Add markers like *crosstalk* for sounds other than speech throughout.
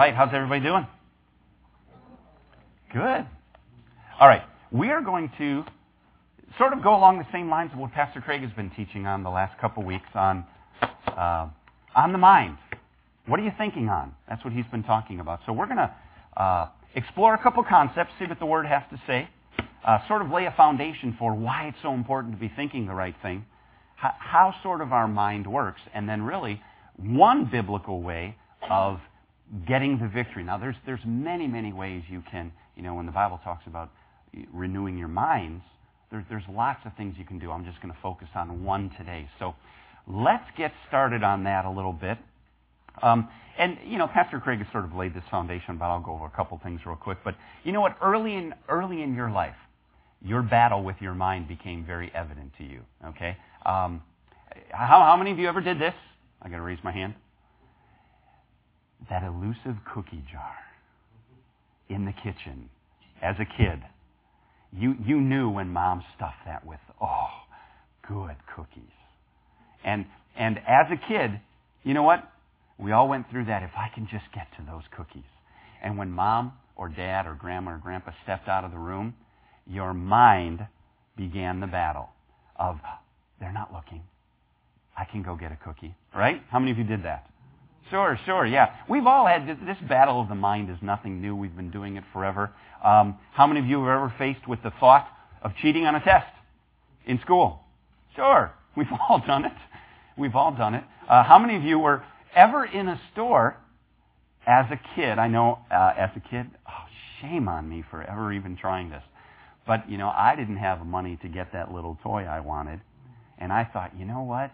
right. How's everybody doing? Good. All right. We are going to sort of go along the same lines of what Pastor Craig has been teaching on the last couple weeks on uh, on the mind. What are you thinking on? That's what he's been talking about. So we're going to uh, explore a couple concepts, see what the Word has to say, uh, sort of lay a foundation for why it's so important to be thinking the right thing, how, how sort of our mind works, and then really one biblical way of getting the victory. Now, there's there's many many ways you can, you know, when the Bible talks about renewing your minds, there's there's lots of things you can do. I'm just going to focus on one today. So, let's get started on that a little bit. Um, and you know, Pastor Craig has sort of laid this foundation, but I'll go over a couple things real quick. But you know what? Early in early in your life, your battle with your mind became very evident to you. Okay. Um, how, how many of you ever did this? I got to raise my hand. That elusive cookie jar in the kitchen as a kid. You, you knew when mom stuffed that with, oh, good cookies. And, and as a kid, you know what? We all went through that. If I can just get to those cookies. And when mom or dad or grandma or grandpa stepped out of the room, your mind began the battle of, they're not looking. I can go get a cookie. Right? How many of you did that? Sure, sure, yeah. We've all had this, battle of the mind is nothing new. We've been doing it forever. Um, how many of you have ever faced with the thought of cheating on a test in school? Sure, *laughs* we've all done it. We've all done it. Uh, how many of you were ever in a store as a kid? I know uh, as a kid, oh, shame on me for ever even trying this. But, you know, I didn't have money to get that little toy I wanted. And I thought, you know what?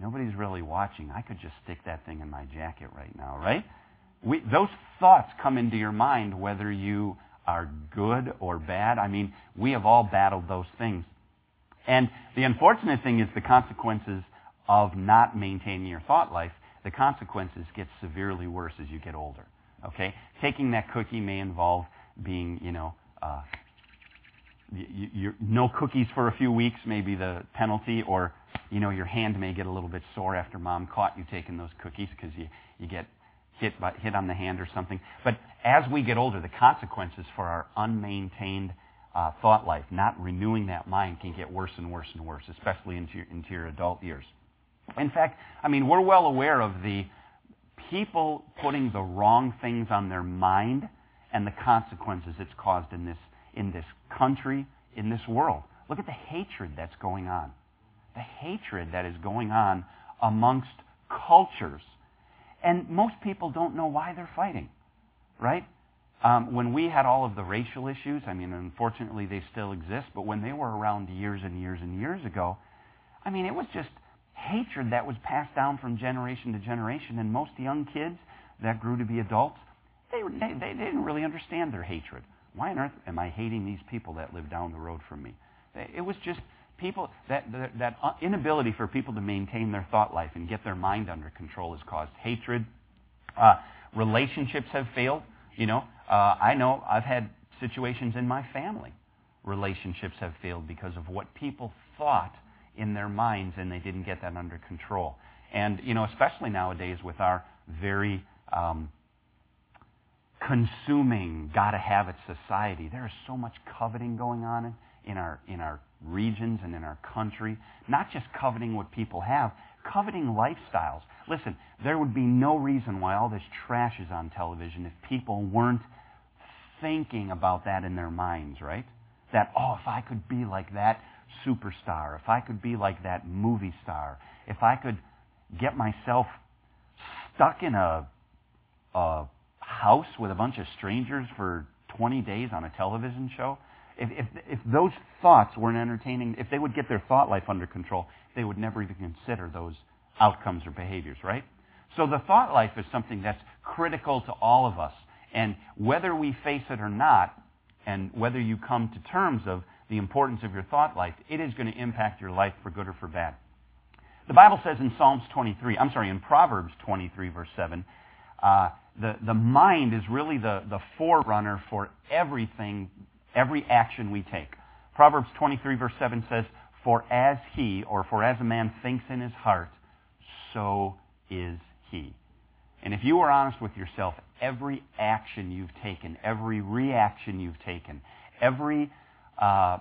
Nobody's really watching. I could just stick that thing in my jacket right now, right? We, those thoughts come into your mind whether you are good or bad. I mean, we have all battled those things. And the unfortunate thing is the consequences of not maintaining your thought life, the consequences get severely worse as you get older. Okay? Taking that cookie may involve being, you know, uh, you, no cookies for a few weeks may be the penalty, or you know your hand may get a little bit sore after mom caught you taking those cookies because you, you get hit by, hit on the hand or something. But as we get older, the consequences for our unmaintained uh, thought life, not renewing that mind, can get worse and worse and worse, especially into your, into your adult years. In fact, I mean we're well aware of the people putting the wrong things on their mind and the consequences it's caused in this in this country, in this world. Look at the hatred that's going on. The hatred that is going on amongst cultures. And most people don't know why they're fighting, right? Um, when we had all of the racial issues, I mean, unfortunately they still exist, but when they were around years and years and years ago, I mean, it was just hatred that was passed down from generation to generation. And most young kids that grew to be adults, they, they, they didn't really understand their hatred. Why on earth am I hating these people that live down the road from me? It was just people that that, inability for people to maintain their thought life and get their mind under control has caused hatred. Uh, relationships have failed. You know, uh, I know I've had situations in my family. Relationships have failed because of what people thought in their minds, and they didn't get that under control. And you know, especially nowadays with our very um, consuming, gotta have it society. There is so much coveting going on in, our in our regions and in our country. Not just coveting what people have, coveting lifestyles. Listen, there would be no reason why all this trash is on television if people weren't thinking about that in their minds, right? That, oh, if I could be like that superstar, if I could be like that movie star, if I could get myself stuck in a, a house with a bunch of strangers for 20 days on a television show, if, if, if those thoughts weren't entertaining, if they would get their thought life under control, they would never even consider those outcomes or behaviors, right? So the thought life is something that's critical to all of us. And whether we face it or not, and whether you come to terms of the importance of your thought life, it is going to impact your life for good or for bad. The Bible says in Psalms 23, I'm sorry, in Proverbs 23, verse 7, uh, the, the mind is really the, the forerunner for everything, every action we take. Proverbs 23, verse 7 says, For as he, or for as a man thinks in his heart, so is he. And if you are honest with yourself, every action you've taken, every reaction you've taken, every uh,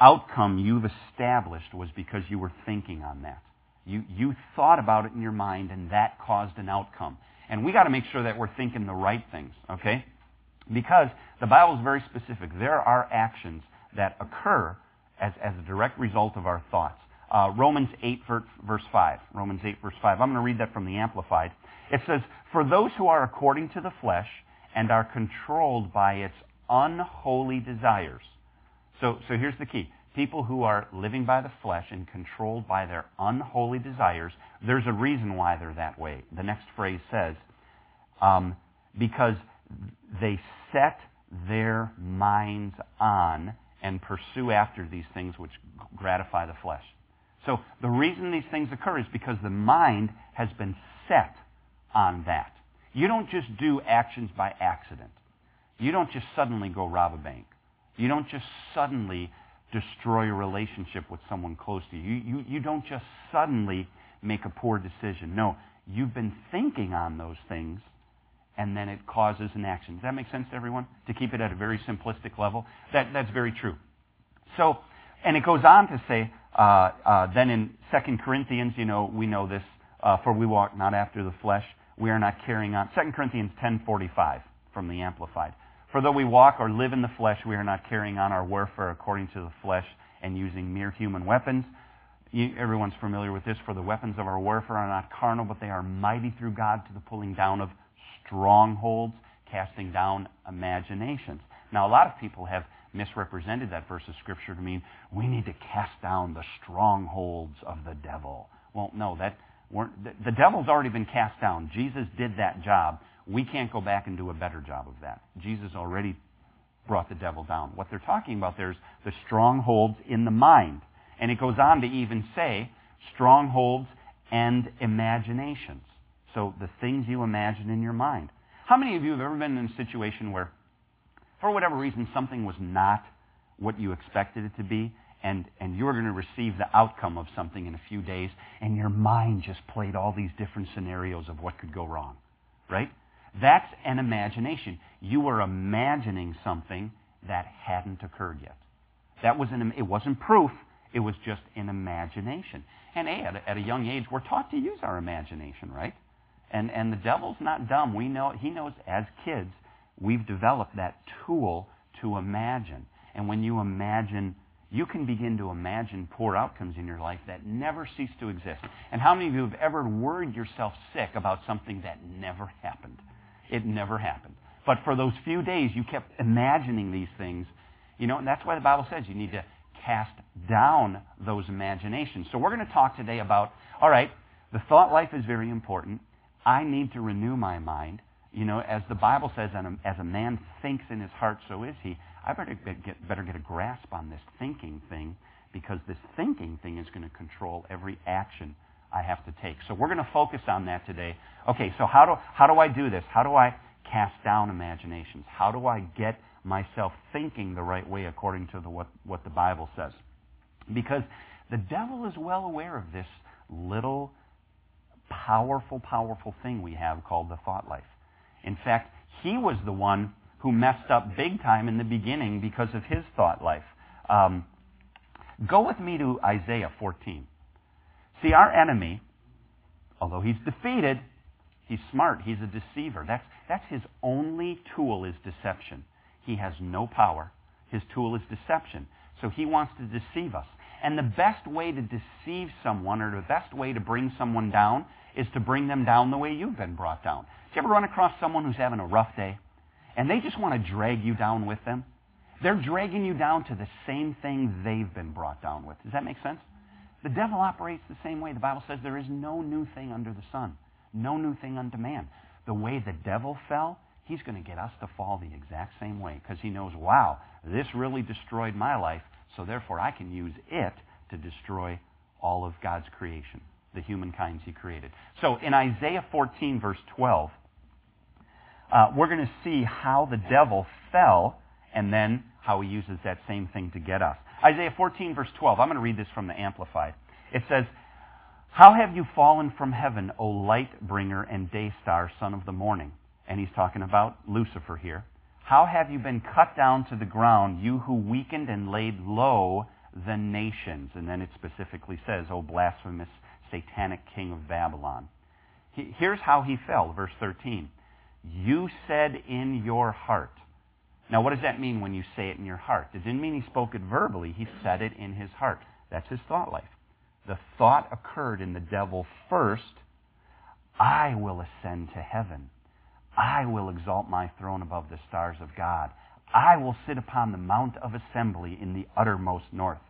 outcome you've established was because you were thinking on that. You, you thought about it in your mind, and that caused an outcome. And we got to make sure that we're thinking the right things, okay? Because the Bible is very specific. There are actions that occur as, as a direct result of our thoughts. Uh, Romans 8, verse 5. Romans 8, verse 5. I'm going to read that from the Amplified. It says, For those who are according to the flesh and are controlled by its unholy desires. So, so here's the key. People who are living by the flesh and controlled by their unholy desires, there's a reason why they're that way. The next phrase says, um, because they set their minds on and pursue after these things which gratify the flesh. So the reason these things occur is because the mind has been set on that. You don't just do actions by accident. You don't just suddenly go rob a bank. You don't just suddenly destroy a relationship with someone close to you. You, you, you don't just suddenly make a poor decision. No, you've been thinking on those things and then it causes an action. Does that make sense to everyone? To keep it at a very simplistic level? That, that's very true. So, and it goes on to say, uh, uh, then in 2 Corinthians, you know, we know this, uh, for we walk not after the flesh, we are not carrying on. 2 Corinthians 10.45 from the Amplified. For though we walk or live in the flesh, we are not carrying on our warfare according to the flesh and using mere human weapons. Everyone's familiar with this. For the weapons of our warfare are not carnal, but they are mighty through God to the pulling down of strongholds, casting down imaginations. Now, a lot of people have misrepresented that verse of Scripture to mean we need to cast down the strongholds of the devil. Well, no, that the devil's already been cast down. Jesus did that job. We can't go back and do a better job of that. Jesus already brought the devil down. What they're talking about there is the strongholds in the mind. And it goes on to even say strongholds and imaginations. So the things you imagine in your mind. How many of you have ever been in a situation where, for whatever reason, something was not what you expected it to be, and, and you were going to receive the outcome of something in a few days, and your mind just played all these different scenarios of what could go wrong? Right? That's an imagination. You were imagining something that hadn't occurred yet. That was an, it wasn't proof. It was just an imagination. And hey, at a, at a young age, we're taught to use our imagination, right? And, and the devil's not dumb. We know, he knows as kids, we've developed that tool to imagine. And when you imagine, you can begin to imagine poor outcomes in your life that never cease to exist. And how many of you have ever worried yourself sick about something that never happened? It never happened. But for those few days, you kept imagining these things. You know, and that's why the Bible says you need to cast down those imaginations. So we're going to talk today about, all right, the thought life is very important. I need to renew my mind. You know, as the Bible says, and as a man thinks in his heart, so is he. I better get, better get a grasp on this thinking thing because this thinking thing is going to control every action I have to take. So we're going to focus on that today. Okay, so how do, how do I do this? How do I cast down imaginations? How do I get myself thinking the right way according to the, what, what the Bible says? Because the devil is well aware of this little powerful, powerful thing we have called the thought life. In fact, he was the one who messed up big time in the beginning because of his thought life. Um, go with me to Isaiah 14. See, our enemy, although he's defeated, he's smart. He's a deceiver. That's, that's his only tool is deception. He has no power. His tool is deception. So he wants to deceive us. And the best way to deceive someone or the best way to bring someone down is to bring them down the way you've been brought down. Do you ever run across someone who's having a rough day and they just want to drag you down with them? They're dragging you down to the same thing they've been brought down with. Does that make sense? The devil operates the same way. The Bible says there is no new thing under the sun, no new thing unto man. The way the devil fell, he's going to get us to fall the exact same way because he knows, wow, this really destroyed my life, so therefore I can use it to destroy all of God's creation the humankind he created. So in Isaiah 14, verse 12, uh, we're going to see how the devil fell and then how he uses that same thing to get us. Isaiah 14, verse 12. I'm going to read this from the Amplified. It says, How have you fallen from heaven, O light bringer and day star, son of the morning? And he's talking about Lucifer here. How have you been cut down to the ground, you who weakened and laid low the nations? And then it specifically says, O blasphemous, satanic king of Babylon. Here's how he fell, verse 13. You said in your heart. Now, what does that mean when you say it in your heart? It didn't mean he spoke it verbally. He said it in his heart. That's his thought life. The thought occurred in the devil first I will ascend to heaven. I will exalt my throne above the stars of God. I will sit upon the mount of assembly in the uttermost north.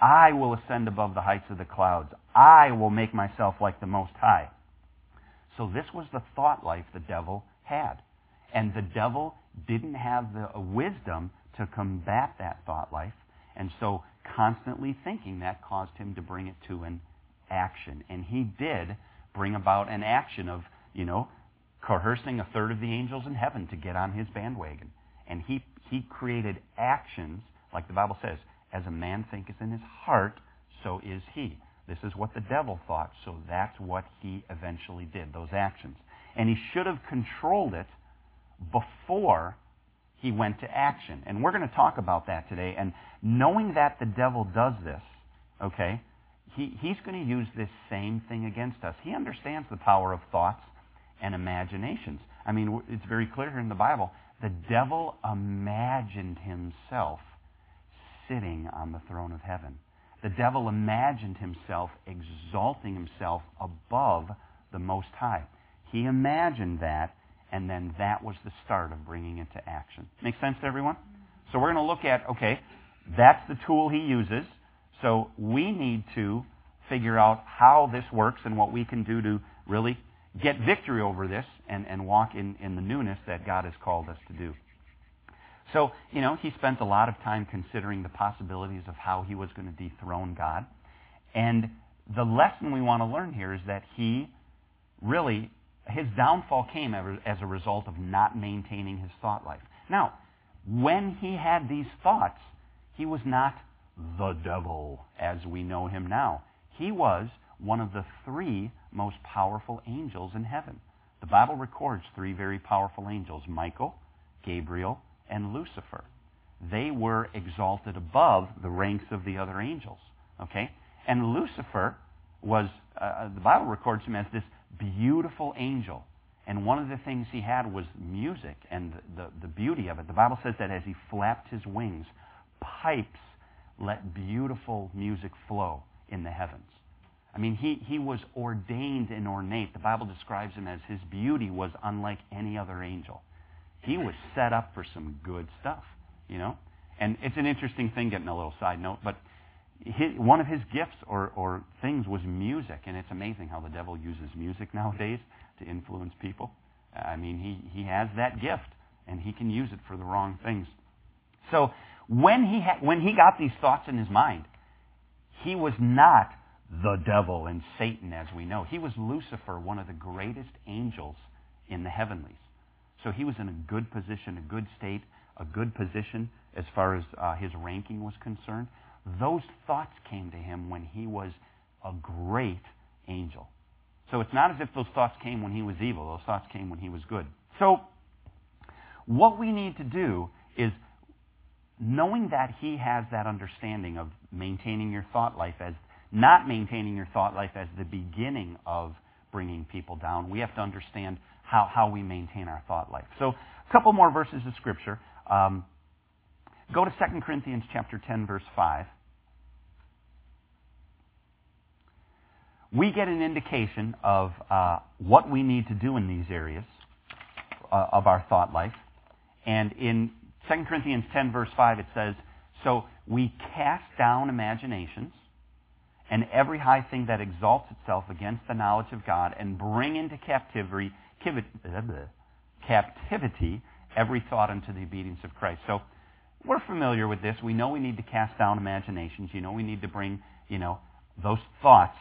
I will ascend above the heights of the clouds. I will make myself like the Most High. So this was the thought life the devil had. And the devil didn't have the uh, wisdom to combat that thought life. And so constantly thinking that caused him to bring it to an action. And he did bring about an action of, you know, coercing a third of the angels in heaven to get on his bandwagon. And he, he created actions, like the Bible says, as a man thinketh in his heart, so is he. This is what the devil thought, so that's what he eventually did, those actions. And he should have controlled it before he went to action. And we're going to talk about that today. And knowing that the devil does this, okay, he, he's going to use this same thing against us. He understands the power of thoughts and imaginations. I mean, it's very clear here in the Bible. The devil imagined himself sitting on the throne of heaven. The devil imagined himself exalting himself above the Most High. He imagined that, and then that was the start of bringing it to action. Make sense to everyone? So we're going to look at, okay, that's the tool he uses. So we need to figure out how this works and what we can do to really get victory over this and, and walk in, in the newness that God has called us to do. So, you know, he spent a lot of time considering the possibilities of how he was going to dethrone God. And the lesson we want to learn here is that he really, his downfall came as a result of not maintaining his thought life. Now, when he had these thoughts, he was not the devil as we know him now. He was one of the three most powerful angels in heaven. The Bible records three very powerful angels Michael, Gabriel, and Lucifer. They were exalted above the ranks of the other angels. Okay? And Lucifer was, uh, uh the Bible records him as this beautiful angel. And one of the things he had was music and the, the beauty of it. The Bible says that as he flapped his wings, pipes let beautiful music flow in the heavens. I mean, he, he was ordained and ornate. The Bible describes him as his beauty was unlike any other angel. He was set up for some good stuff, you know? And it's an interesting thing, getting a little side note, but his, one of his gifts or, or things was music, and it's amazing how the devil uses music nowadays to influence people. I mean, he, he has that gift, and he can use it for the wrong things. So when he, ha- when he got these thoughts in his mind, he was not the devil and Satan as we know. He was Lucifer, one of the greatest angels in the heavenlies. So he was in a good position, a good state, a good position as far as uh, his ranking was concerned. Those thoughts came to him when he was a great angel. So it's not as if those thoughts came when he was evil. Those thoughts came when he was good. So what we need to do is knowing that he has that understanding of maintaining your thought life as not maintaining your thought life as the beginning of bringing people down. We have to understand how, how we maintain our thought life. So a couple more verses of Scripture. Um, go to 2 Corinthians chapter 10, verse 5. We get an indication of uh, what we need to do in these areas uh, of our thought life. And in 2 Corinthians 10, verse 5, it says, So we cast down imaginations and every high thing that exalts itself against the knowledge of God, and bring into captivity, *laughs* captivity every thought unto the obedience of Christ. So we're familiar with this. We know we need to cast down imaginations. You know we need to bring, you know, those thoughts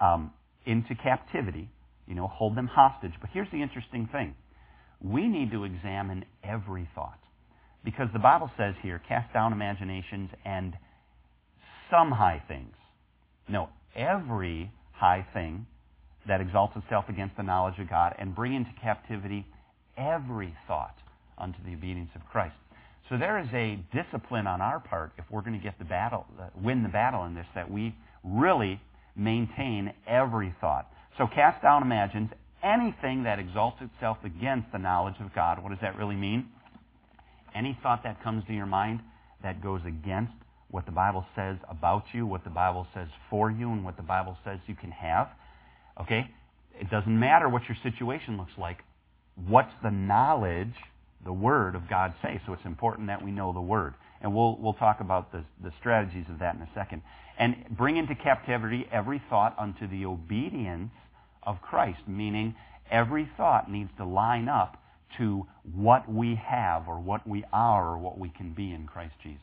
um, into captivity. You know, hold them hostage. But here's the interesting thing: we need to examine every thought, because the Bible says here, cast down imaginations and some high things no, every high thing that exalts itself against the knowledge of God, and bring into captivity every thought unto the obedience of Christ. So there is a discipline on our part if we're going to get the battle, uh, win the battle in this, that we really maintain every thought. So cast down imagines anything that exalts itself against the knowledge of God. What does that really mean? Any thought that comes to your mind that goes against what the Bible says about you, what the Bible says for you, and what the Bible says you can have. Okay? It doesn't matter what your situation looks like. What's the knowledge, the Word of God say? So it's important that we know the Word. And we'll, we'll talk about the, the strategies of that in a second. And bring into captivity every thought unto the obedience of Christ, meaning every thought needs to line up to what we have or what we are or what we can be in Christ Jesus.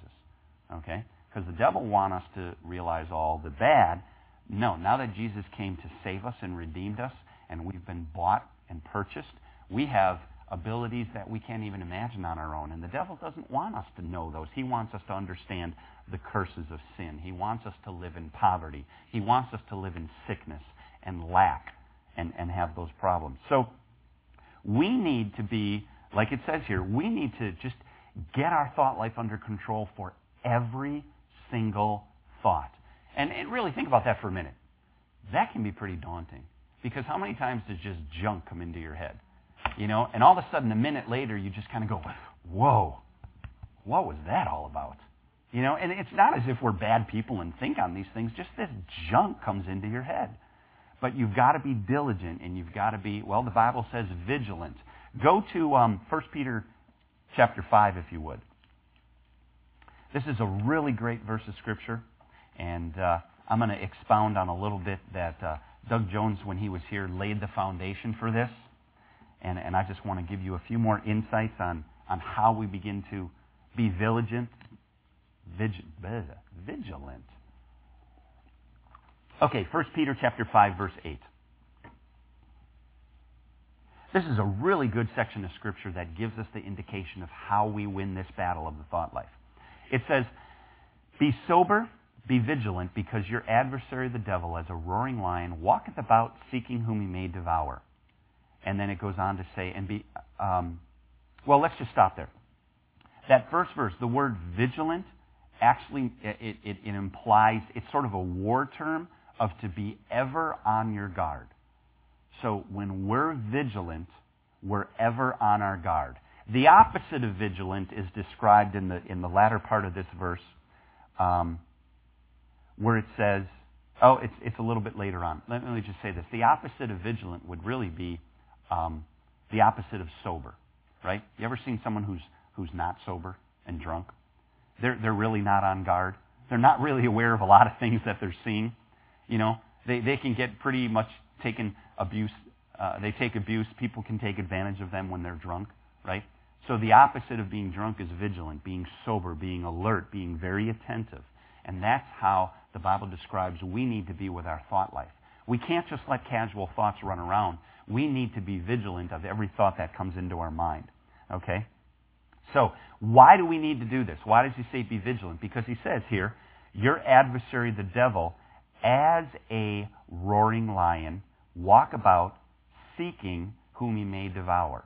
Okay? Because the devil wants us to realize all the bad. No, now that Jesus came to save us and redeemed us, and we've been bought and purchased, we have abilities that we can't even imagine on our own. And the devil doesn't want us to know those. He wants us to understand the curses of sin. He wants us to live in poverty. He wants us to live in sickness and lack and, and have those problems. So we need to be, like it says here, we need to just get our thought life under control for every single thought. And, and really think about that for a minute. That can be pretty daunting. Because how many times does just junk come into your head? You know, and all of a sudden, a minute later, you just kind of go, whoa, what was that all about? You know, and it's not as if we're bad people and think on these things. Just this junk comes into your head. But you've got to be diligent and you've got to be, well, the Bible says vigilant. Go to um, 1 Peter chapter 5, if you would. This is a really great verse of Scripture, and uh, I'm going to expound on a little bit that uh, Doug Jones, when he was here, laid the foundation for this. And, and I just want to give you a few more insights on, on how we begin to be vigilant. Vig, vigilant. Okay, 1 Peter chapter 5, verse 8. This is a really good section of Scripture that gives us the indication of how we win this battle of the thought life. It says, Be sober, be vigilant, because your adversary the devil, as a roaring lion, walketh about seeking whom he may devour. And then it goes on to say, and be, um, well, let's just stop there. That first verse, the word vigilant, actually, it, it, it implies, it's sort of a war term of to be ever on your guard. So when we're vigilant, we're ever on our guard. The opposite of vigilant is described in the, in the latter part of this verse, um, where it says, oh, it's, it's a little bit later on. Let me just say this. The opposite of vigilant would really be um, the opposite of sober, right? You ever seen someone who's, who's not sober and drunk? They're, they're really not on guard. They're not really aware of a lot of things that they're seeing. You know, they, they can get pretty much taken abuse. Uh, they take abuse. People can take advantage of them when they're drunk, right? So the opposite of being drunk is vigilant, being sober, being alert, being very attentive. And that's how the Bible describes we need to be with our thought life. We can't just let casual thoughts run around. We need to be vigilant of every thought that comes into our mind. Okay? So, why do we need to do this? Why does he say be vigilant? Because he says here, your adversary, the devil, as a roaring lion, walk about seeking whom he may devour.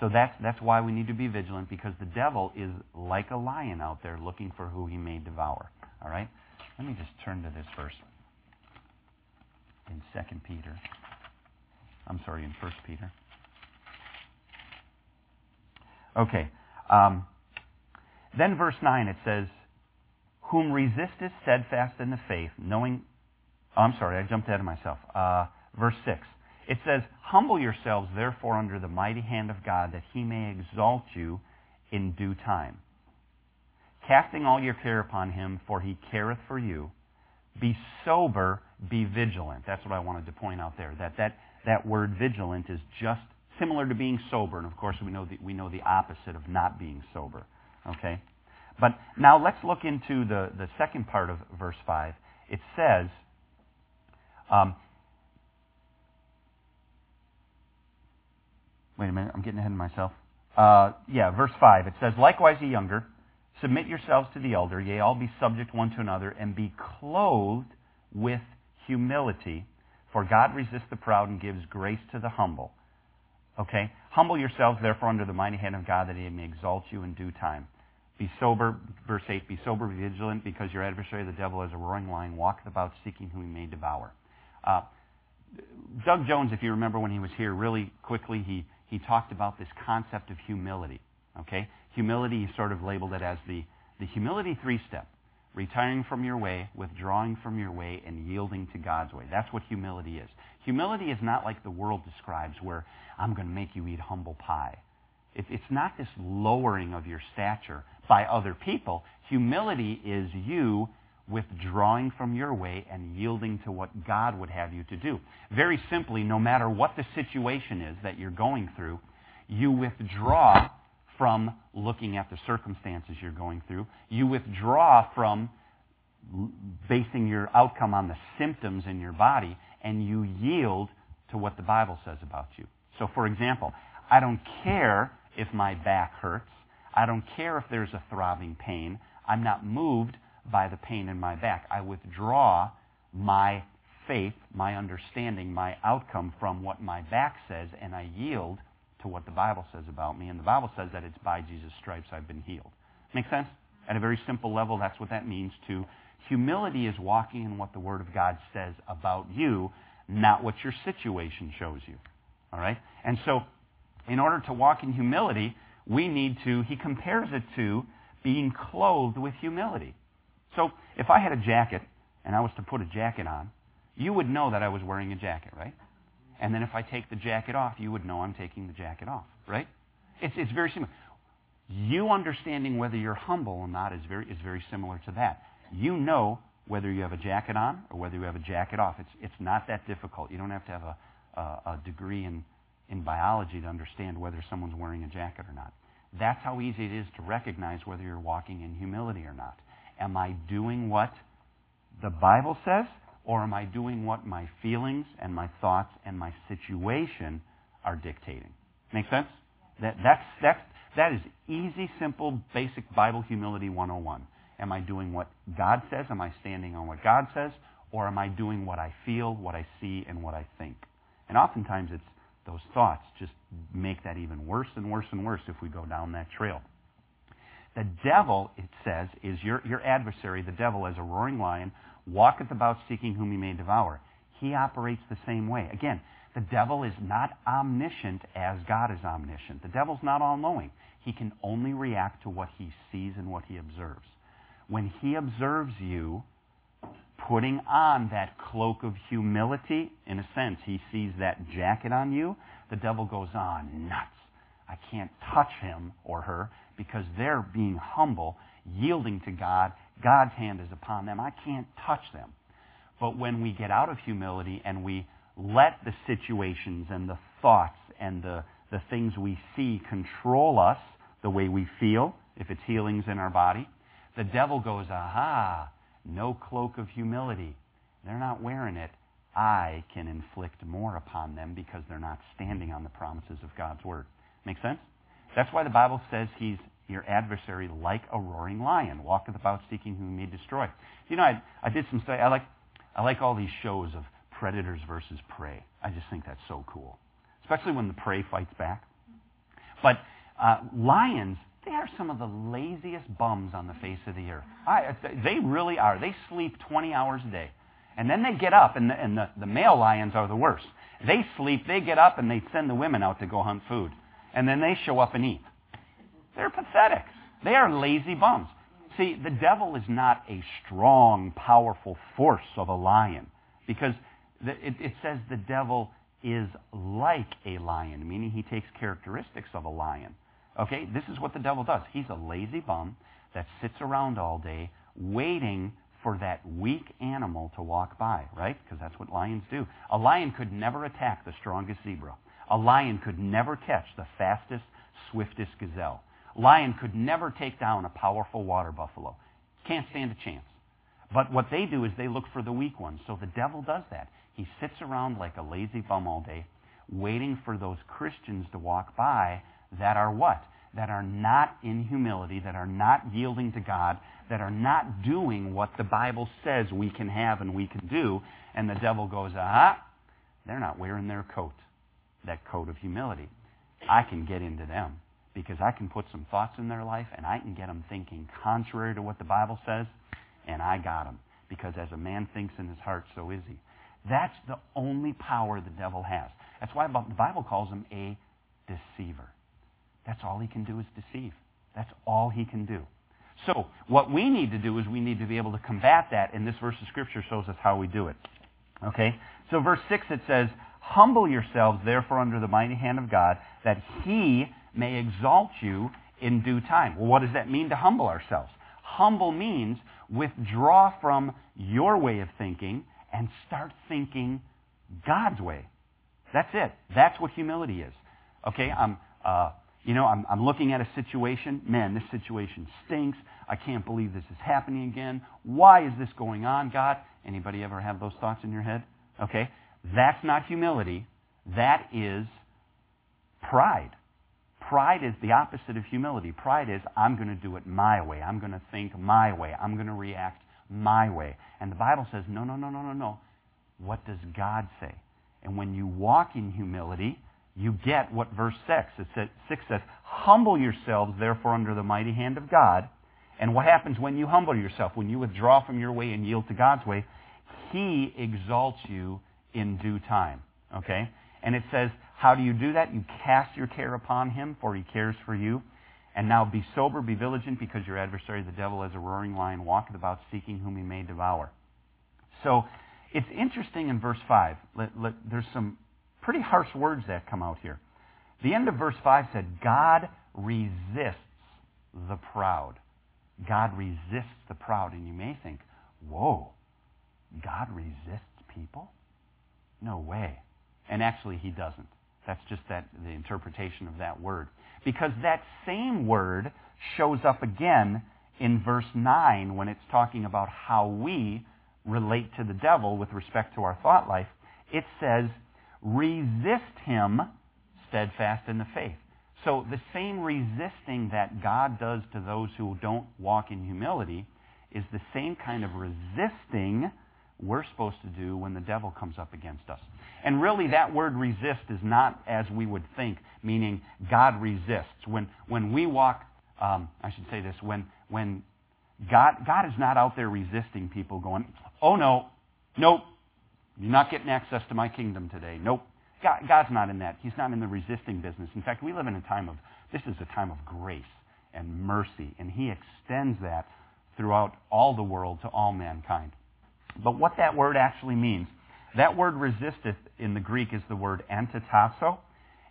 So that's, that's why we need to be vigilant, because the devil is like a lion out there looking for who he may devour. All right? Let me just turn to this verse in 2 Peter. I'm sorry, in 1 Peter. Okay. Um, then verse 9, it says, whom resisteth steadfast in the faith, knowing. Oh, I'm sorry, I jumped ahead of myself. Uh, verse 6. It says, Humble yourselves, therefore, under the mighty hand of God, that he may exalt you in due time. Casting all your care upon him, for he careth for you. Be sober, be vigilant. That's what I wanted to point out there. That, that, that word vigilant is just similar to being sober. And of course, we know the, we know the opposite of not being sober. Okay? But now let's look into the, the second part of verse 5. It says, um, wait a minute, I'm getting ahead of myself. Uh, yeah, verse 5. It says, Likewise, ye younger, submit yourselves to the elder, yea, all be subject one to another, and be clothed with humility, for God resists the proud and gives grace to the humble. Okay? Humble yourselves, therefore, under the mighty hand of God, that he may exalt you in due time. Be sober, verse 8, be sober, be vigilant, because your adversary, the devil, as a roaring lion, walketh about seeking whom he may devour. Uh, Doug Jones, if you remember when he was here, really quickly, he, he talked about this concept of humility. Okay? Humility, he sort of labeled it as the, the humility three step retiring from your way, withdrawing from your way, and yielding to God's way. That's what humility is. Humility is not like the world describes, where I'm going to make you eat humble pie. it's not this lowering of your stature by other people. Humility is you withdrawing from your way and yielding to what God would have you to do. Very simply, no matter what the situation is that you're going through, you withdraw from looking at the circumstances you're going through. You withdraw from basing your outcome on the symptoms in your body, and you yield to what the Bible says about you. So, for example, I don't care if my back hurts. I don't care if there's a throbbing pain. I'm not moved by the pain in my back. I withdraw my faith, my understanding, my outcome from what my back says, and I yield to what the Bible says about me. And the Bible says that it's by Jesus' stripes I've been healed. Make sense? At a very simple level, that's what that means to humility is walking in what the Word of God says about you, not what your situation shows you. All right? And so, in order to walk in humility, we need to, he compares it to being clothed with humility. So, if I had a jacket and I was to put a jacket on, you would know that I was wearing a jacket, right? And then if I take the jacket off, you would know I'm taking the jacket off, right? It's, it's very similar. You understanding whether you're humble or not is very, is very similar to that. You know whether you have a jacket on or whether you have a jacket off. It's, it's not that difficult. You don't have to have a, a, a degree in, in biology to understand whether someone's wearing a jacket or not. That's how easy it is to recognize whether you're walking in humility or not. Am I doing what the Bible says? Or am I doing what my feelings and my thoughts and my situation are dictating? Make sense? That, that's, that's, that is easy, simple, basic Bible humility 101. Am I doing what God says? Am I standing on what God says? Or am I doing what I feel, what I see, and what I think? And oftentimes it's those thoughts just make that even worse and worse and worse if we go down that trail. The devil, it says, is your, your adversary, the devil, as a roaring lion, walketh about seeking whom he may devour. He operates the same way. Again, the devil is not omniscient as God is omniscient. The devil's not all knowing. He can only react to what he sees and what he observes. When he observes you putting on that cloak of humility, in a sense, he sees that jacket on you, the devil goes on nuts. I can't touch him or her because they're being humble, yielding to God, God's hand is upon them. I can't touch them. But when we get out of humility and we let the situations and the thoughts and the, the things we see control us the way we feel, if it's healings in our body, the devil goes, aha, no cloak of humility. They're not wearing it. I can inflict more upon them because they're not standing on the promises of God's Word. Make sense? That's why the Bible says he's your adversary like a roaring lion, walketh about seeking whom he may destroy. You know, I, I did some study. I like, I like all these shows of predators versus prey. I just think that's so cool, especially when the prey fights back. But uh, lions, they are some of the laziest bums on the face of the earth. I, they really are. They sleep 20 hours a day. And then they get up, and, the, and the, the male lions are the worst. They sleep, they get up, and they send the women out to go hunt food. And then they show up and eat. They're pathetic. They are lazy bums. See, the devil is not a strong, powerful force of a lion because it, says the devil is like a lion, meaning he takes characteristics of a lion. Okay, this is what the devil does. He's a lazy bum that sits around all day waiting for that weak animal to walk by, right? Because that's what lions do. A lion could never attack the strongest zebra. A lion could never catch the fastest, swiftest gazelle. Lion could never take down a powerful water buffalo. Can't stand a chance. But what they do is they look for the weak ones. So the devil does that. He sits around like a lazy bum all day, waiting for those Christians to walk by that are what? that are not in humility, that are not yielding to God, that are not doing what the Bible says we can have and we can do, and the devil goes, ah, they're not wearing their coat, that coat of humility. I can get into them because I can put some thoughts in their life and I can get them thinking contrary to what the Bible says, and I got them. Because as a man thinks in his heart, so is he. That's the only power the devil has. That's why the Bible calls him a deceiver. That's all he can do is deceive. That's all he can do. So, what we need to do is we need to be able to combat that, and this verse of Scripture shows us how we do it. Okay? So, verse 6 it says, Humble yourselves, therefore, under the mighty hand of God, that he may exalt you in due time. Well, what does that mean to humble ourselves? Humble means withdraw from your way of thinking and start thinking God's way. That's it. That's what humility is. Okay, I'm, uh, you know, I'm, I'm looking at a situation. Man, this situation stinks. I can't believe this is happening again. Why is this going on, God? Anybody ever have those thoughts in your head? Okay, that's not humility. That is pride. Pride is the opposite of humility. Pride is, I'm going to do it my way. I'm going to think my way. I'm going to react my way. And the Bible says, no, no, no, no, no, no. What does God say? And when you walk in humility, you get what verse 6, it says, 6 says, Humble yourselves, therefore, under the mighty hand of God. And what happens when you humble yourself? When you withdraw from your way and yield to God's way, He exalts you in due time. Okay? And it says, how do you do that? You cast your care upon him, for he cares for you. And now be sober, be vigilant, because your adversary, the devil, as a roaring lion, walketh about seeking whom he may devour. So it's interesting in verse 5. Let, let, there's some pretty harsh words that come out here. The end of verse 5 said, God resists the proud. God resists the proud. And you may think, whoa, God resists people? No way. And actually, he doesn't. That's just that the interpretation of that word. Because that same word shows up again in verse 9 when it's talking about how we relate to the devil with respect to our thought life. It says, resist him steadfast in the faith. So the same resisting that God does to those who don't walk in humility is the same kind of resisting we're supposed to do when the devil comes up against us. And really, that word resist is not as we would think, meaning God resists. When, when we walk, um, I should say this, when, when God, God is not out there resisting people going, oh no, nope, you're not getting access to my kingdom today. Nope. God, God's not in that. He's not in the resisting business. In fact, we live in a time of, this is a time of grace and mercy, and He extends that throughout all the world to all mankind. But what that word actually means, that word resisteth in the Greek is the word antitasso,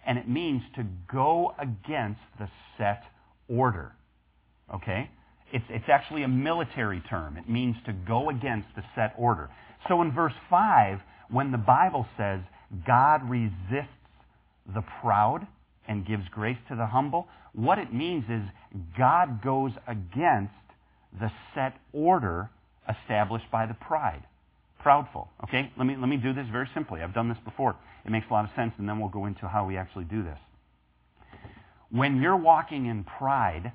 and it means to go against the set order. Okay? It's, it's actually a military term. It means to go against the set order. So in verse 5, when the Bible says God resists the proud and gives grace to the humble, what it means is God goes against the set order established by the pride. Proudful. Okay? Let me, let me do this very simply. I've done this before. It makes a lot of sense, and then we'll go into how we actually do this. When you're walking in pride,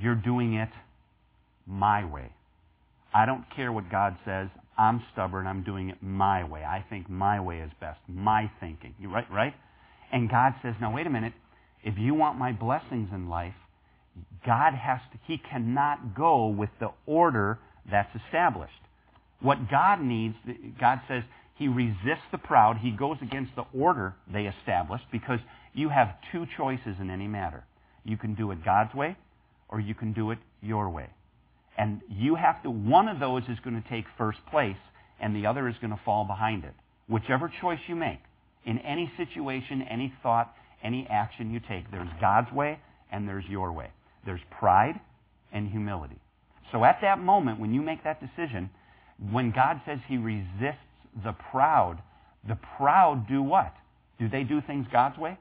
you're doing it my way. I don't care what God says. I'm stubborn. I'm doing it my way. I think my way is best. My thinking. You right? Right? And God says, now wait a minute. If you want my blessings in life, God has to, He cannot go with the order that's established. What God needs, God says He resists the proud. He goes against the order they established because you have two choices in any matter. You can do it God's way or you can do it your way. And you have to, one of those is going to take first place and the other is going to fall behind it. Whichever choice you make, in any situation, any thought, any action you take, there's God's way and there's your way. There's pride and humility. So at that moment, when you make that decision, when God says he resists the proud, the proud do what? Do they do things God's way?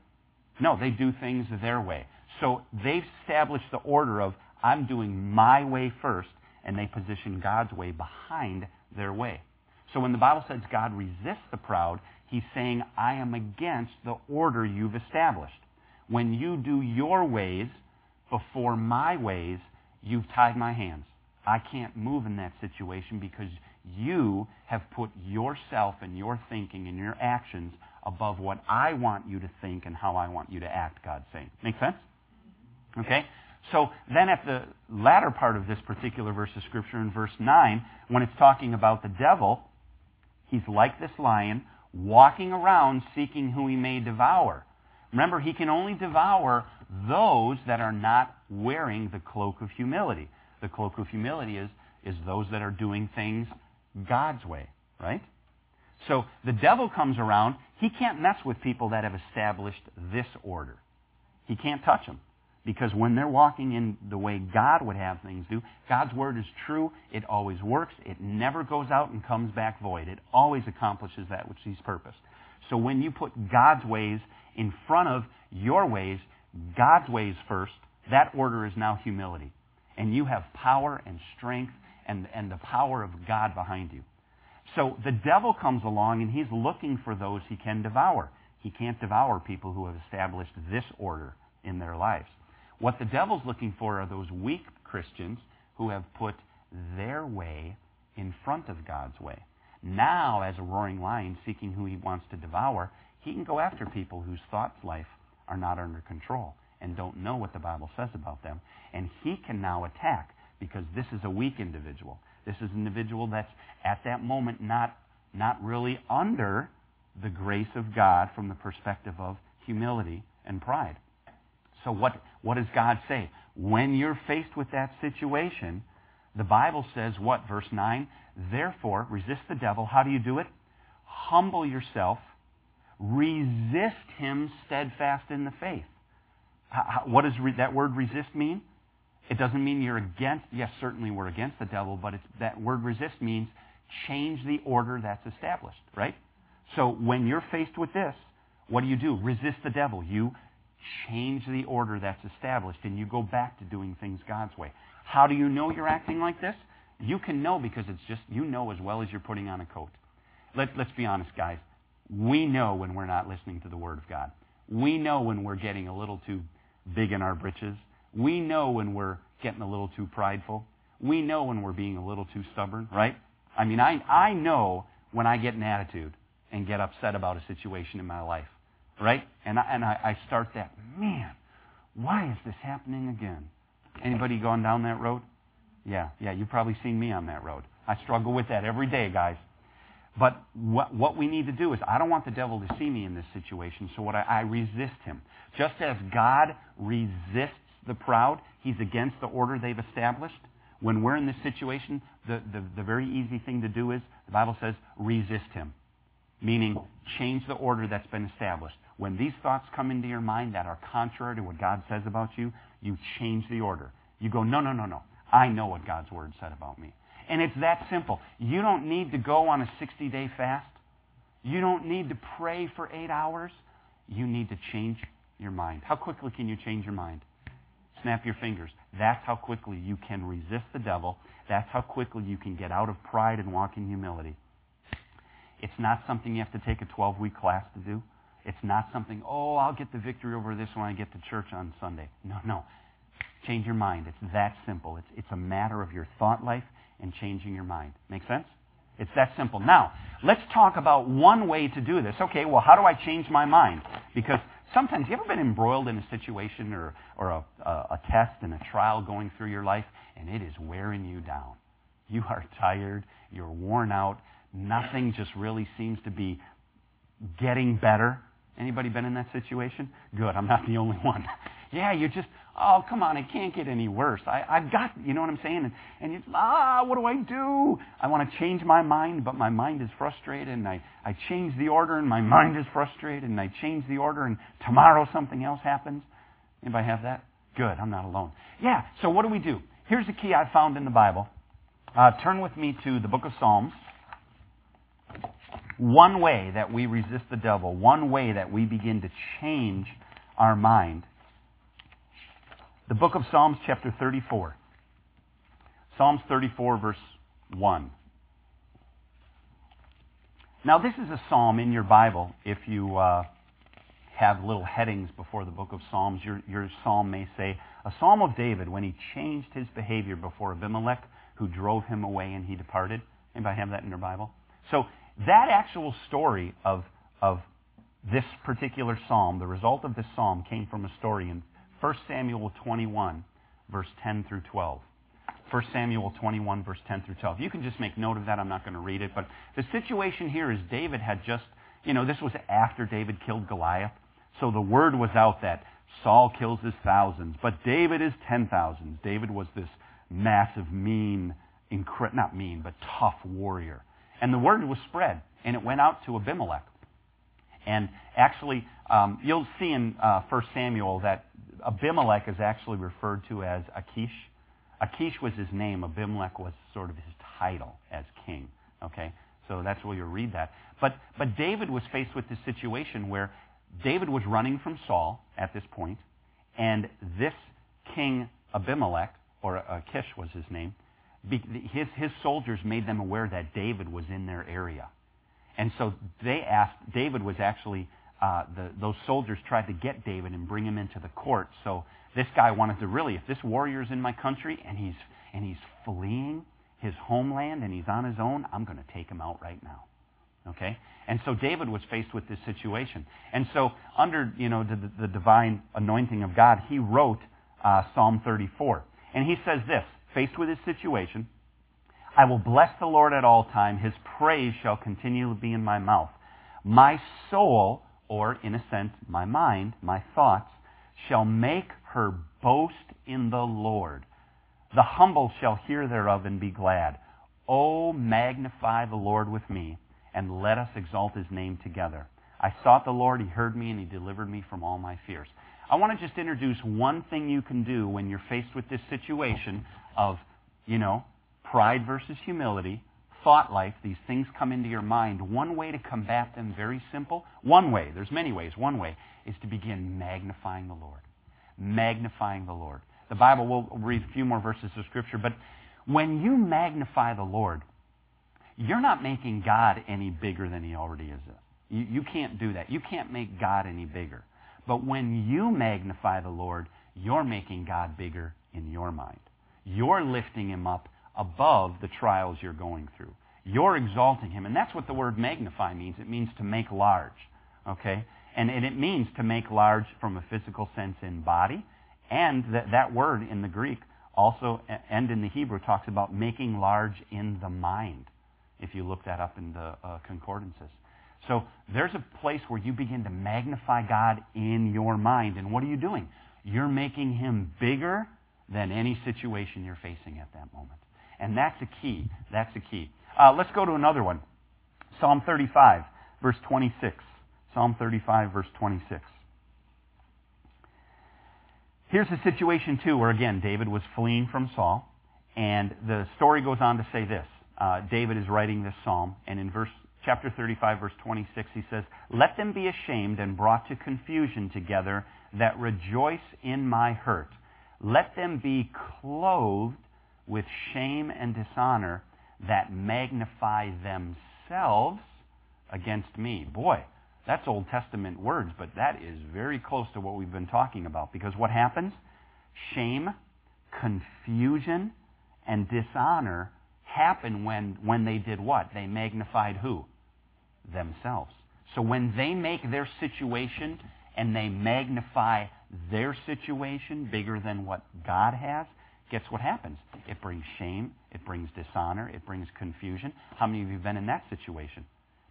No, they do things their way. So they've established the order of, I'm doing my way first, and they position God's way behind their way. So when the Bible says God resists the proud, he's saying, I am against the order you've established. When you do your ways before my ways, you've tied my hands. I can't move in that situation because you have put yourself and your thinking and your actions above what I want you to think and how I want you to act, God's saying. Make sense? Okay? So then at the latter part of this particular verse of Scripture in verse 9, when it's talking about the devil, he's like this lion walking around seeking who he may devour. Remember, he can only devour those that are not wearing the cloak of humility. The cloak of humility is, is those that are doing things God's way, right? So the devil comes around. He can't mess with people that have established this order. He can't touch them. Because when they're walking in the way God would have things do, God's word is true. It always works. It never goes out and comes back void. It always accomplishes that which He's purposed. So when you put God's ways in front of your ways, God's ways first, that order is now humility. And you have power and strength and, and the power of God behind you. So the devil comes along and he's looking for those he can devour. He can't devour people who have established this order in their lives. What the devil's looking for are those weak Christians who have put their way in front of God's way. Now, as a roaring lion seeking who he wants to devour, he can go after people whose thoughts life are not under control and don't know what the Bible says about them. And he can now attack because this is a weak individual. This is an individual that's at that moment not, not really under the grace of God from the perspective of humility and pride. So what, what does God say? When you're faced with that situation, the Bible says what? Verse 9, therefore, resist the devil. How do you do it? Humble yourself. Resist him steadfast in the faith. What does re- that word resist mean? It doesn't mean you're against, yes, certainly we're against the devil, but that word resist means change the order that's established, right? So when you're faced with this, what do you do? Resist the devil. You change the order that's established and you go back to doing things God's way. How do you know you're acting like this? You can know because it's just, you know as well as you're putting on a coat. Let, let's be honest, guys. We know when we're not listening to the Word of God. We know when we're getting a little too big in our britches. We know when we're getting a little too prideful. We know when we're being a little too stubborn, right? I mean, I, I know when I get an attitude and get upset about a situation in my life right? And I, and I, I start that, man, why is this happening again? Anybody gone down that road? Yeah, yeah, you've probably seen me on that road. I struggle with that every day, guys. But what, what we need to do is, I don't want the devil to see me in this situation, so what I, I resist him. Just as God resists the proud, he's against the order they've established. When we're in this situation, the, the, the very easy thing to do is, the Bible says, resist him. Meaning, change the order that's been established. When these thoughts come into your mind that are contrary to what God says about you, you change the order. You go, no, no, no, no. I know what God's Word said about me. And it's that simple. You don't need to go on a 60 day fast. You don't need to pray for eight hours. You need to change your mind. How quickly can you change your mind? Snap your fingers. That's how quickly you can resist the devil. That's how quickly you can get out of pride and walk in humility. It's not something you have to take a 12 week class to do. It's not something, oh, I'll get the victory over this when I get to church on Sunday. No, no. Change your mind. It's that simple. It's, it's a matter of your thought life and changing your mind. Make sense? It's that simple. Now, let's talk about one way to do this. Okay, well, how do I change my mind? Because sometimes, you ever been embroiled in a situation or, or a, a, a test and a trial going through your life, and it is wearing you down? You are tired. You're worn out. Nothing just really seems to be getting better. Anybody been in that situation? Good, I'm not the only *laughs* one. yeah, you're just, oh, come on, it can't get any worse. I, I've got, you know what I'm saying? And, and ah, what do I do? I want to change my mind, but my mind is frustrated, and I, I change the order, and my mind is frustrated, and I change the order, and tomorrow something else happens. Anybody have that? Good, I'm not alone. Yeah, so what do we do? Here's the key I found in the Bible. Uh, turn with me to the book of Psalms. One way that we resist the devil, one way that we begin to change our mind. The book of Psalms, chapter 34. Psalms 34, verse 1. Now, this is a psalm in your Bible, if you uh, have little headings before the book of Psalms. Your, your psalm may say, A psalm of David when he changed his behavior before Abimelech, who drove him away and he departed. Anybody have that in their Bible? So that actual story of, of this particular psalm, the result of this psalm, came from a story in 1 Samuel 21, verse 10 through 12. 1 Samuel 21, verse 10 through 12. You can just make note of that. I'm not going to read it. But the situation here is David had just, you know, this was after David killed Goliath. So the word was out that Saul kills his thousands, but David is ten thousands. David was this massive, mean, incre- not mean, but tough warrior. And the word was spread, and it went out to Abimelech. And actually, um, you'll see in uh, 1 Samuel that Abimelech is actually referred to as Achish. Achish was his name. Abimelech was sort of his title as king. Okay, so that's where you read that. But but David was faced with this situation where David was running from Saul at this point, and this king Abimelech, or Achish was his name, his, his soldiers made them aware that David was in their area. And so they asked, David was actually, uh, the, those soldiers tried to get David and bring him into the court. So this guy wanted to really, if this warrior's in my country and he's, and he's fleeing his homeland and he's on his own, I'm going to take him out right now. Okay? And so David was faced with this situation. And so under, you know, the, the divine anointing of God, he wrote uh, Psalm 34. And he says this, faced with his situation, I will bless the Lord at all time. His praise shall continually be in my mouth. My soul, or in a sense, my mind, my thoughts, shall make her boast in the Lord. The humble shall hear thereof and be glad. O magnify the Lord with me, and let us exalt his name together. I sought the Lord, he heard me, and he delivered me from all my fears. I want to just introduce one thing you can do when you're faced with this situation of, you know, pride versus humility, thought life, these things come into your mind. One way to combat them, very simple. One way, there's many ways. One way is to begin magnifying the Lord. Magnifying the Lord. The Bible, we'll read a few more verses of Scripture, but when you magnify the Lord, you're not making God any bigger than He already is. You, you can't do that. You can't make God any bigger. But when you magnify the Lord, you're making God bigger in your mind. You're lifting Him up above the trials you're going through. You're exalting him. And that's what the word magnify means. It means to make large. Okay? And, it means to make large from a physical sense in body. And that, that word in the Greek also, and in the Hebrew, talks about making large in the mind, if you look that up in the uh, concordances. So there's a place where you begin to magnify God in your mind. And what are you doing? You're making him bigger than any situation you're facing at that moment. And that's a key. That's a key. Uh, let's go to another one. Psalm 35, verse 26. Psalm 35, verse 26. Here's a situation, too, where again, David was fleeing from Saul. And the story goes on to say this. Uh, David is writing this psalm, and in verse chapter 35, verse 26, he says, Let them be ashamed and brought to confusion together that rejoice in my hurt. Let them be clothed with shame and dishonor that magnify themselves against me. Boy, that's Old Testament words, but that is very close to what we've been talking about. Because what happens? Shame, confusion, and dishonor happen when, when they did what? They magnified who? Themselves. So when they make their situation and they magnify their situation bigger than what God has, guess what happens? It brings shame, it brings dishonor, it brings confusion. How many of you have been in that situation?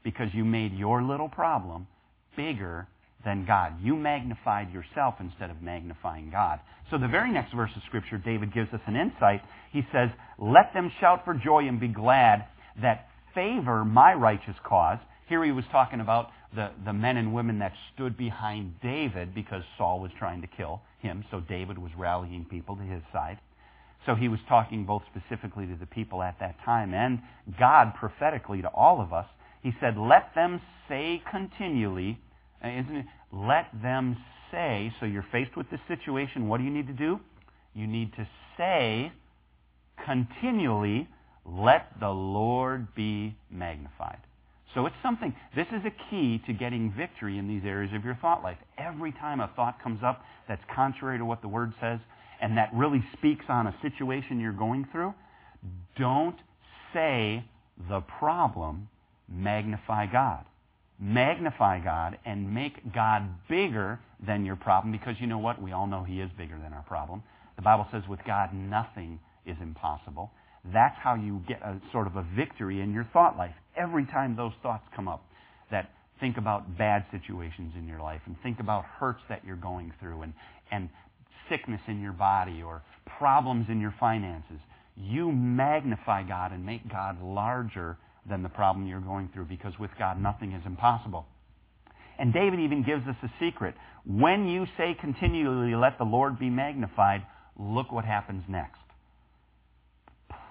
Because you made your little problem bigger than God. You magnified yourself instead of magnifying God. So the very next verse of Scripture, David gives us an insight. He says, Let them shout for joy and be glad that favor my righteous cause. Here he was talking about the, the men and women that stood behind David because Saul was trying to kill him. So David was rallying people to his side. So he was talking both specifically to the people at that time and God prophetically to all of us. He said, Let them say continually, uh, isn't it? Let them say, so you're faced with this situation, what do you need to do? You need to say continually, Let the Lord be magnified. So it's something, this is a key to getting victory in these areas of your thought life. Every time a thought comes up that's contrary to what the Word says and that really speaks on a situation you're going through, don't say the problem, magnify God. Magnify God and make God bigger than your problem because you know what? We all know He is bigger than our problem. The Bible says with God nothing is impossible. That's how you get a sort of a victory in your thought life. Every time those thoughts come up that think about bad situations in your life and think about hurts that you're going through and, and sickness in your body or problems in your finances, you magnify God and make God larger than the problem you're going through because with God nothing is impossible. And David even gives us a secret. When you say continually, let the Lord be magnified, look what happens next.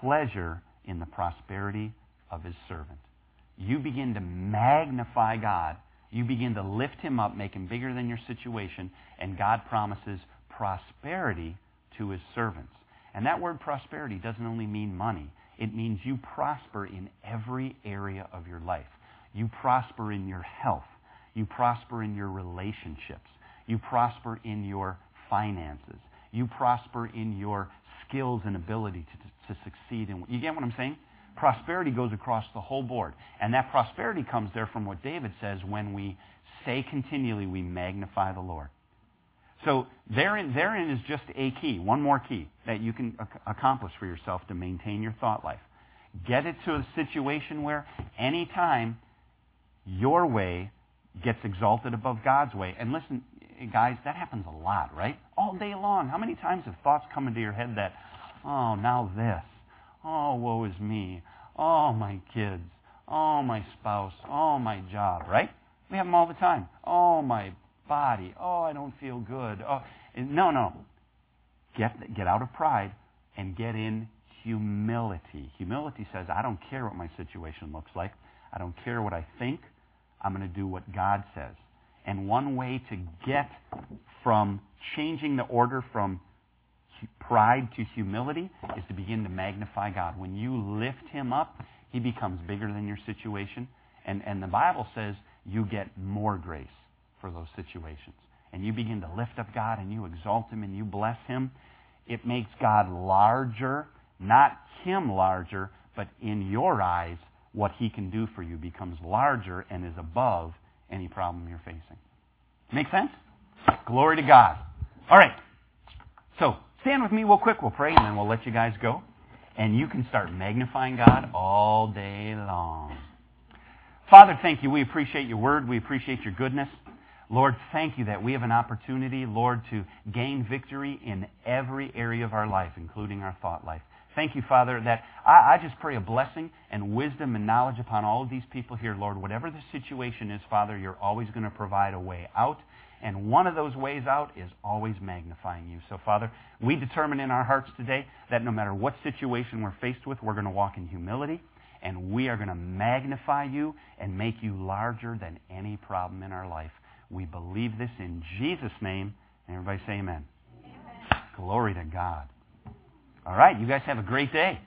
Pleasure in the prosperity of his servant. You begin to magnify God. You begin to lift him up, make him bigger than your situation, and God promises prosperity to his servants. And that word prosperity doesn't only mean money. It means you prosper in every area of your life. You prosper in your health. You prosper in your relationships. You prosper in your finances. You prosper in your skills and ability to, to succeed. In, you get what I'm saying? Prosperity goes across the whole board. And that prosperity comes there from what David says when we say continually, we magnify the Lord. So therein, therein is just a key, one more key that you can ac- accomplish for yourself to maintain your thought life. Get it to a situation where anytime your way gets exalted above God's way, and listen, guys, that happens a lot, right? All day long. How many times have thoughts come into your head that, oh, now this, oh, woe is me, oh, my kids, oh, my spouse, oh, my job, right? We have them all the time. Oh, my body. Oh, I don't feel good. Oh, no, no. Get, get out of pride and get in humility. Humility says, I don't care what my situation looks like. I don't care what I think. I'm going to do what God says. And one way to get from changing the order from pride to humility is to begin to magnify God. When you lift Him up, He becomes bigger than your situation. And, and the Bible says you get more grace for those situations. And you begin to lift up God and you exalt Him and you bless Him. It makes God larger, not Him larger, but in your eyes, what He can do for you becomes larger and is above any problem you're facing. Make sense? Glory to God. All right. So, stand with me real quick. We'll pray and then we'll let you guys go. And you can start magnifying God all day long. Father, thank you. We appreciate your word. We appreciate your goodness. Lord, thank you that we have an opportunity, Lord, to gain victory in every area of our life, including our thought life. Thank you, Father, that I, I, just pray a blessing and wisdom and knowledge upon all of these people here, Lord. Whatever the situation is, Father, you're always going to provide a way out. And one of those ways out is always magnifying you. So, Father, we determine in our hearts today that no matter what situation we're faced with, we're going to walk in humility and we are going to magnify you and make you larger than any problem in our life. We believe this in Jesus' name. And everybody say amen. amen. Glory to God. All right, you guys have a great day.